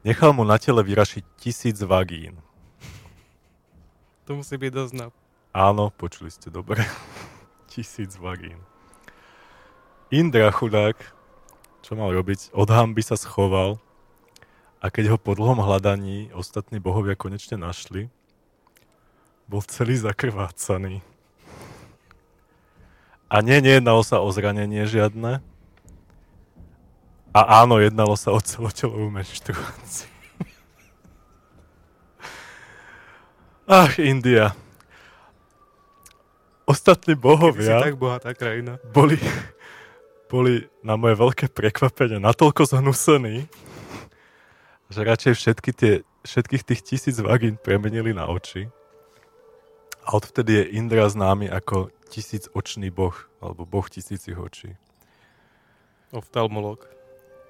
Nechal mu na tele vyrašiť tisíc vagín. To musí byť dosť na... Áno, počuli ste dobre. tisíc vagín. Indra chudák, čo mal robiť? Od hamby sa schoval a keď ho po dlhom hľadaní ostatní bohovia konečne našli, bol celý zakrvácaný. A nie, nejednalo sa o zranenie žiadne. A áno, jednalo sa o celotelovú menštruáciu. Ach, India. Ostatní bohovia tak bohatá krajina. boli, boli na moje veľké prekvapenie natoľko zhnusení, že radšej všetky tie, všetkých tých tisíc vagín premenili na oči. A odvtedy je Indra známy ako tisíc očný boh, alebo boh tisícich očí. Oftalmolog.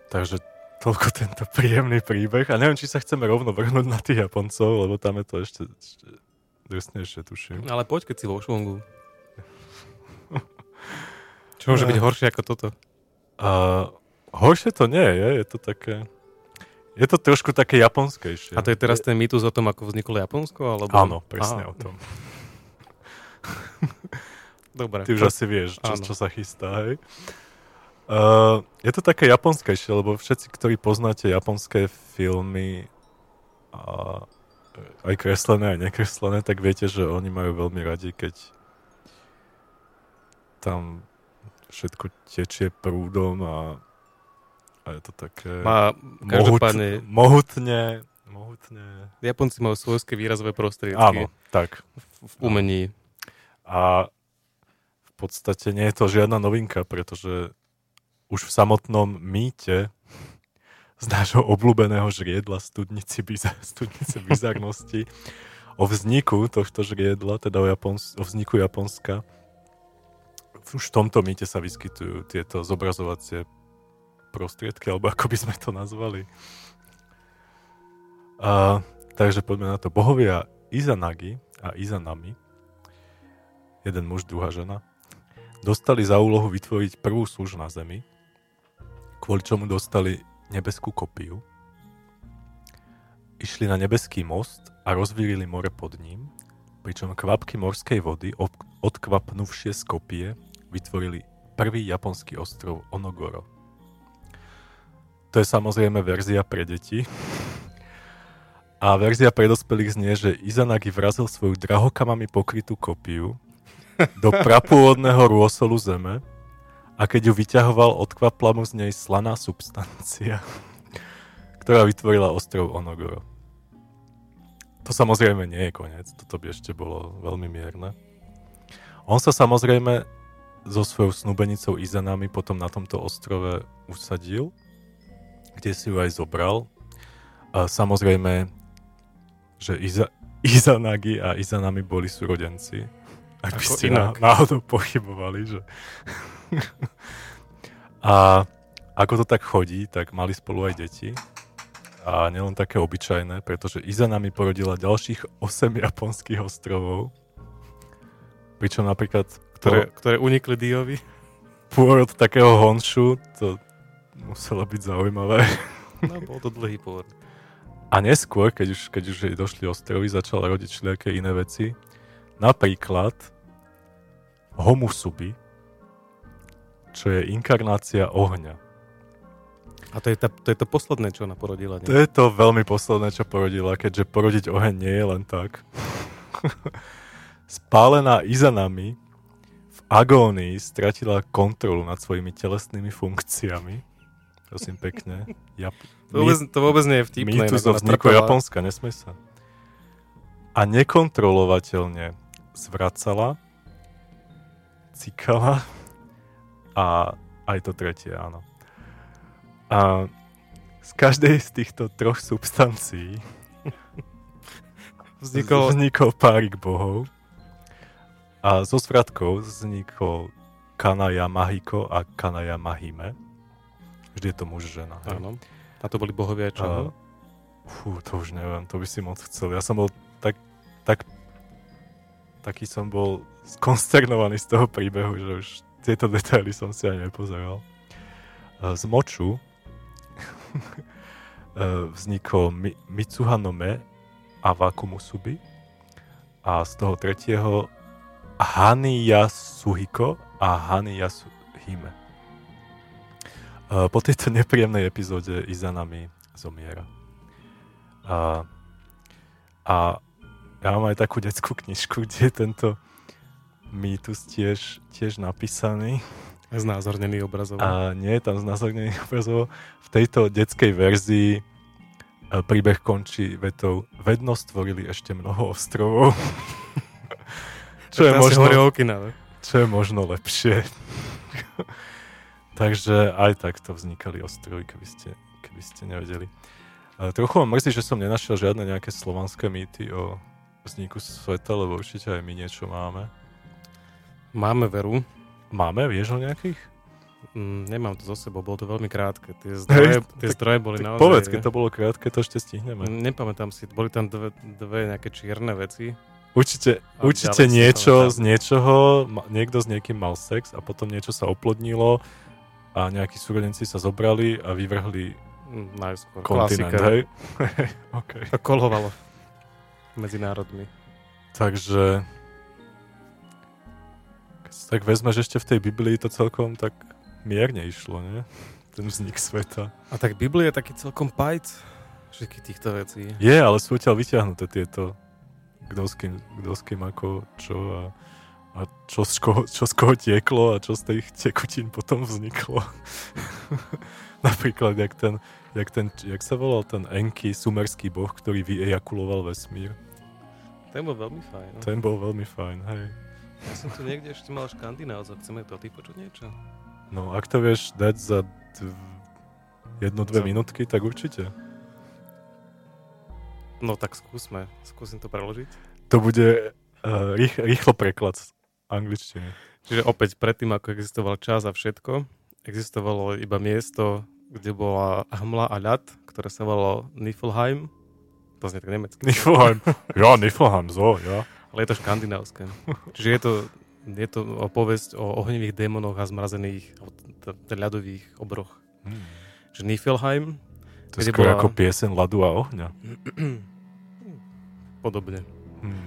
Takže toľko tento príjemný príbeh. A neviem, či sa chceme rovno vrhnúť na tých Japoncov, lebo tam je to ešte, ešte drsnejšie, tuším. Ale poď, keď si vo švongu. Čo môže byť horšie ako toto? A horšie to nie je, je to také... Je to trošku také japonskejšie. A to je teraz ten mýtus o tom, ako vzniklo Japonsko? Alebo... Áno, presne Aha, o tom. Dobre. Ty už asi vieš, čo, Áno. čo sa chystá, hej? Uh, je to také japonskejšie, lebo všetci, ktorí poznáte japonské filmy, a aj kreslené, aj nekreslené, tak viete, že oni majú veľmi radi, keď tam všetko tečie prúdom a, a je to také Má, každopádne, mohutne, mohutne. Japonci majú svojské výrazové prostriedky Áno, tak. v, v umení. A podstate nie je to žiadna novinka, pretože už v samotnom mýte z nášho obľúbeného žriedla studnici, biza, studnice bizarnosti o vzniku tohto žriedla, teda o, Japons- o vzniku Japonska. Už v tomto mýte sa vyskytujú tieto zobrazovacie prostriedky, alebo ako by sme to nazvali. A, takže poďme na to. Bohovia Izanagi a Izanami, jeden muž, druhá žena, dostali za úlohu vytvoriť prvú súž na Zemi, kvôli čomu dostali nebeskú kopiu, išli na nebeský most a rozvírili more pod ním, pričom kvapky morskej vody, odkvapnuvšie z kopie, vytvorili prvý japonský ostrov Onogoro. To je samozrejme verzia pre deti. A verzia pre dospelých znie, že Izanagi vrazil svoju drahokamami pokrytú kopiu do prapôvodného rôsolu zeme a keď ju vyťahoval, odkvapla mu z nej slaná substancia, ktorá vytvorila ostrov Onogoro. To samozrejme nie je koniec, toto by ešte bolo veľmi mierne. On sa samozrejme so svojou snúbenicou Izanami potom na tomto ostrove usadil, kde si ju aj zobral. A samozrejme, že Iza, Izanagi a Izanami boli súrodenci. Ak by ste na, inak. náhodou pochybovali, že... a ako to tak chodí, tak mali spolu aj deti. A nielen také obyčajné, pretože Izanami porodila ďalších 8 japonských ostrovov. Pričom napríklad Ktoré, ktoré unikli Diovi. pôrod takého Honshu, to muselo byť zaujímavé. No, bol to dlhý pôvod. A neskôr, keď už, keď už došli ostrovy, začala rodiť všelijaké iné veci. Napríklad Homusubi, čo je inkarnácia ohňa. A to je, tá, to je to posledné, čo ona porodila. To Nie? je to veľmi posledné, čo porodila, keďže porodiť oheň nie je len tak. Spálená Izanami v agónii stratila kontrolu nad svojimi telesnými funkciami. Prosím pekne. Jap- To vôbec, to vôbec nie je vtipné. Mýtus ona vzniku. Japonska, nesmej sa. A nekontrolovateľne zvracala, cikala a aj to tretie, áno. A z každej z týchto troch substancií Vznikol, vznikol párik bohov a zo svratkov vznikol Kanaya Mahiko a Kanaya Mahime. Vždy je to muž žena. hej? áno. A to boli bohovia čo? A, fú, to už neviem, to by si moc chcel. Ja som bol tak, tak taký som bol skonsternovaný z toho príbehu, že už tieto detaily som si ani nepozeral. A Z moču e, vznikol Mi- Mitsuhanome a Wakumusubi a z toho tretieho Haniya Suhiko a Haniya Hime. Uh, po tejto nepríjemnej epizóde Izanami zomiera. A, a ja mám aj takú detskú knižku, kde je tento mýtus tiež, tiež napísaný. Znázornený obrazov. A nie je tam znázornený obrazov. V tejto detskej verzii e, príbeh končí vetou Vedno stvorili ešte mnoho ostrovov. čo, je možno, čo je možno lepšie. Takže aj takto vznikali ostrovy, keby ste, keby ste nevedeli. E, trochu ma mrzí, že som nenašiel žiadne nejaké slovanské mýty o vzniku sveta, lebo určite aj my niečo máme. Máme veru. Máme, vieš o nejakých? Mm, nemám to zo sebou, bolo to veľmi krátke. Tie zdroje, tie tak- zdroje boli Tak naozaj... povedz, keď to bolo krátke, to ešte stihneme. Nepamätám si, boli tam dve, dve nejaké čierne veci. Určite, A určite niečo z niečoho, niekto s niekým mal sex a potom niečo sa oplodnilo a nejakí súrodenci sa zobrali a vyvrhli Najskôr. kontinent, Klasika. hej? okay. To kolovalo medzi národmi. Takže keď tak vezmeš ešte v tej Biblii, to celkom tak mierne išlo, nie? Ten vznik sveta. A tak Biblia je taký celkom pajc všetkých týchto vecí. Je, ale sú odtiaľ vyťahnuté tieto kto s kým, kto s kým ako čo a, a čo, z koho, čo z koho tieklo a čo z tých tekutín potom vzniklo. Napríklad, jak ten, jak ten, jak sa volal ten Enki, sumerský boh, ktorý vyejakuloval vesmír. Ten bol veľmi fajn. No. Ten bol veľmi fajn, hej. Ja som tu niekde ešte mal škandinávcov. Chceme to ty počuť niečo? No, ak to vieš dať za dv... jednu, dve Za- minútky, tak určite. No tak skúsme. Skúsim to preložiť. To bude uh, rých, rýchlo preklad z angličtiny. Čiže opäť predtým, ako existoval čas a všetko, existovalo iba miesto, kde bola hmla a ľad, ktoré sa volalo Niflheim. To znie tak nemecky. Niflheim. Ja, Niflheim, so, ja. Ale je to škandinávské. Čiže je to, je to povesť o ohnivých démonoch a zmrazených ľadových obroch. Hmm. Že Niflheim, To je skôr bola- ako piesen ľadu a ohňa. podobne. Hmm.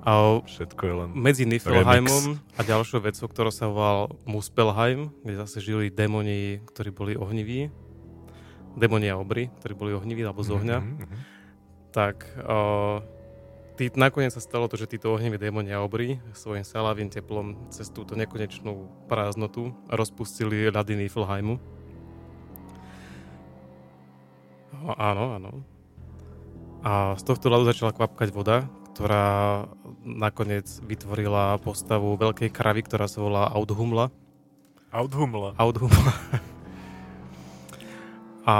A Všetko je len... medzi Niflheimom a ďalšou vecou, ktorá sa volal Muspelheim, kde zase žili démoni, ktorí boli ohniví, démoni a obry, ktorí boli ohniví alebo z ohňa, Mhm, mhm. tak uh, tý, nakoniec sa stalo to, že títo ohniví démoni a obry svojim salávým teplom cez túto nekonečnú prázdnotu rozpustili ľady Niflheimu. O, áno, áno. A z tohto ľadu začala kvapkať voda, ktorá nakoniec vytvorila postavu veľkej kravy, ktorá sa volá Audhumla. Audhumla. Audhumla. A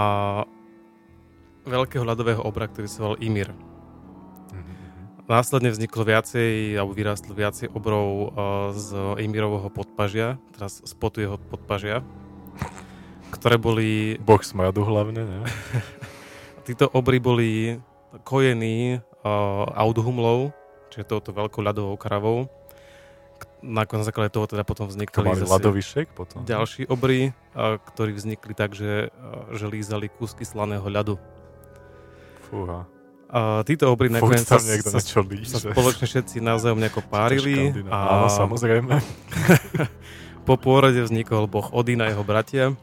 veľkého ľadového obra, ktorý sa volal Ymir. Mhm, Následne vzniklo viacej, alebo vyrástlo viacej obrov uh, z Ymírovho podpažia, teraz z potu jeho podpažia, ktoré boli, Boh smradu hlavne, ne? títo obry boli kojení uh, Audhumlou, čiže touto veľkou ľadovou kravou. Na základe toho teda potom To vznikli zase potom. ďalší obry, uh, ktorí vznikli tak, že, uh, že lízali kúsky slaného ľadu. Fúha. A títo obry nakoniec sa, sa, sa spoločne všetci navzájom nejako párili a Áno, samozrejme. po pôrode vznikol boh Odín a jeho bratia.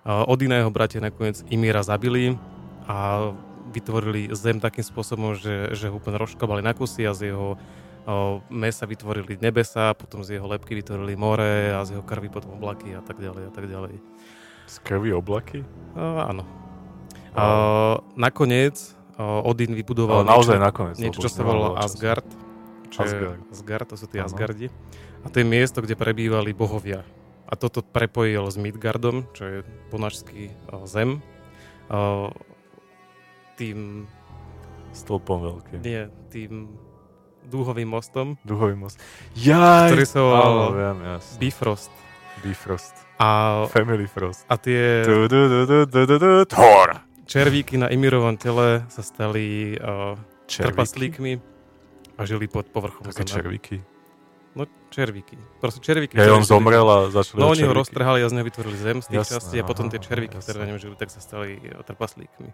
A Odín a jeho bratia nakoniec Imíra zabili a vytvorili zem takým spôsobom, že, že ho úplne rozškabali na kusy a z jeho o, mesa vytvorili nebesa, potom z jeho lepky vytvorili more a z jeho krvi potom oblaky a tak ďalej a tak ďalej. Z krvi oblaky? A, áno. A, nakoniec o, Odín vybudoval Ale naozaj niečo, nakoniec. niečo, čo sa času. Asgard. Čo je Asgard. Asgard, to sú Áno. Asgardi. A to je miesto, kde prebývali bohovia. A toto prepojil s Midgardom, čo je ponažský o, zem. Tým, Stĺpom veľkým. nie, tým dúhovým mostom, Duhový most. Jaj! ktorý sa volal Áno, viem, jasne. Bifrost. Bifrost. A, Family Frost. a tie Du, du, du, du, du, du, du, Thor! červíky na Imirovom tele sa stali Červíky? trpaslíkmi a žili pod povrchom Také zeme. červíky. No, červíky. Proste červíky. Ja on zomrel a začali No oni ho roztrhali a z neho vytvorili zem z tých Jasné, častí a potom tie červíky, jasné. ktoré na ňom žili, tak sa stali trpaslíkmi.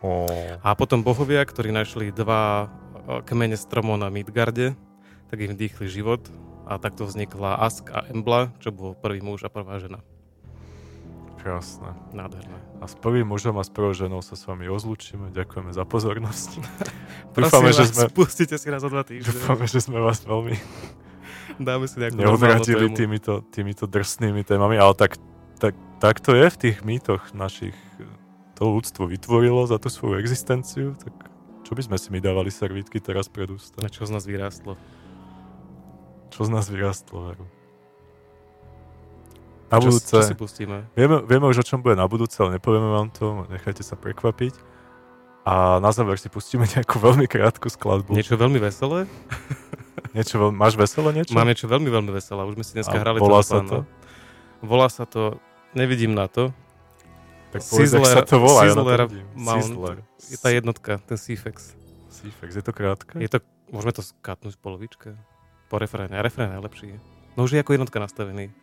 Ó, A potom bohovia, ktorí našli dva e, kmene stromov na Midgarde, tak im vdýchli život a takto vznikla Ask a Embla, čo bol prvý muž a prvá žena. krásne. Nádherné. A s prvým mužom a s prvou ženou sa s vami rozlúčime. Ďakujeme za pozornosť. Dúfame, že sme, Pustite si nás o dva týždne. dúfame, že sme vás veľmi Dáme si nejakú neodradili týmito, týmito drsnými témami, ale tak, tak, tak to je v tých mýtoch našich. To ľudstvo vytvorilo za tú svoju existenciu, tak čo by sme si my dávali servítky teraz pred ústa? Na čo z nás vyrástlo. Čo z nás vyrastlo, veru? Na Čo, budúce, čo si pustíme? vieme, vieme už o čom bude na budúce, ale nepovieme vám to, nechajte sa prekvapiť. A na záver si pustíme nejakú veľmi krátku skladbu. Niečo veľmi veselé? niečo veľ- máš veselé niečo? Mám niečo veľmi, veľmi veselé. Už sme si dneska A hrali volá sa pána. to? Volá sa to, nevidím na to, Tak povedz, jak sa Sizzler- to volá, ja Sizzler vidím. Mount. Sizzler. je tá jednotka, ten Cfex. Cfex, je to krátke? Je to, môžeme to skatnúť v polovičke? Po refréne. A refrén je najlepší. No už je ako jednotka nastavený.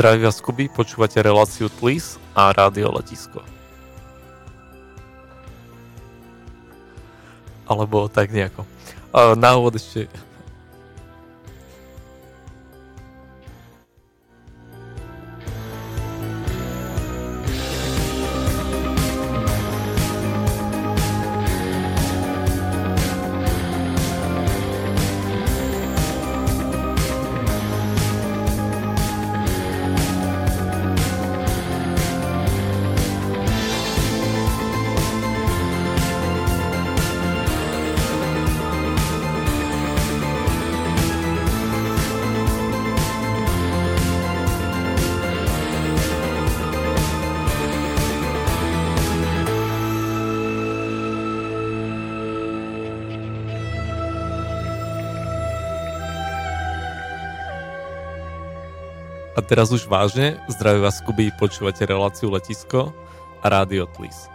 Zdraví vás Kuby, počúvate reláciu Tlis a rádio Letisko. Alebo tak nejako. Na úvod ešte teraz už vážne, zdraví vás Kuby, počúvate reláciu Letisko a rádio Tlis.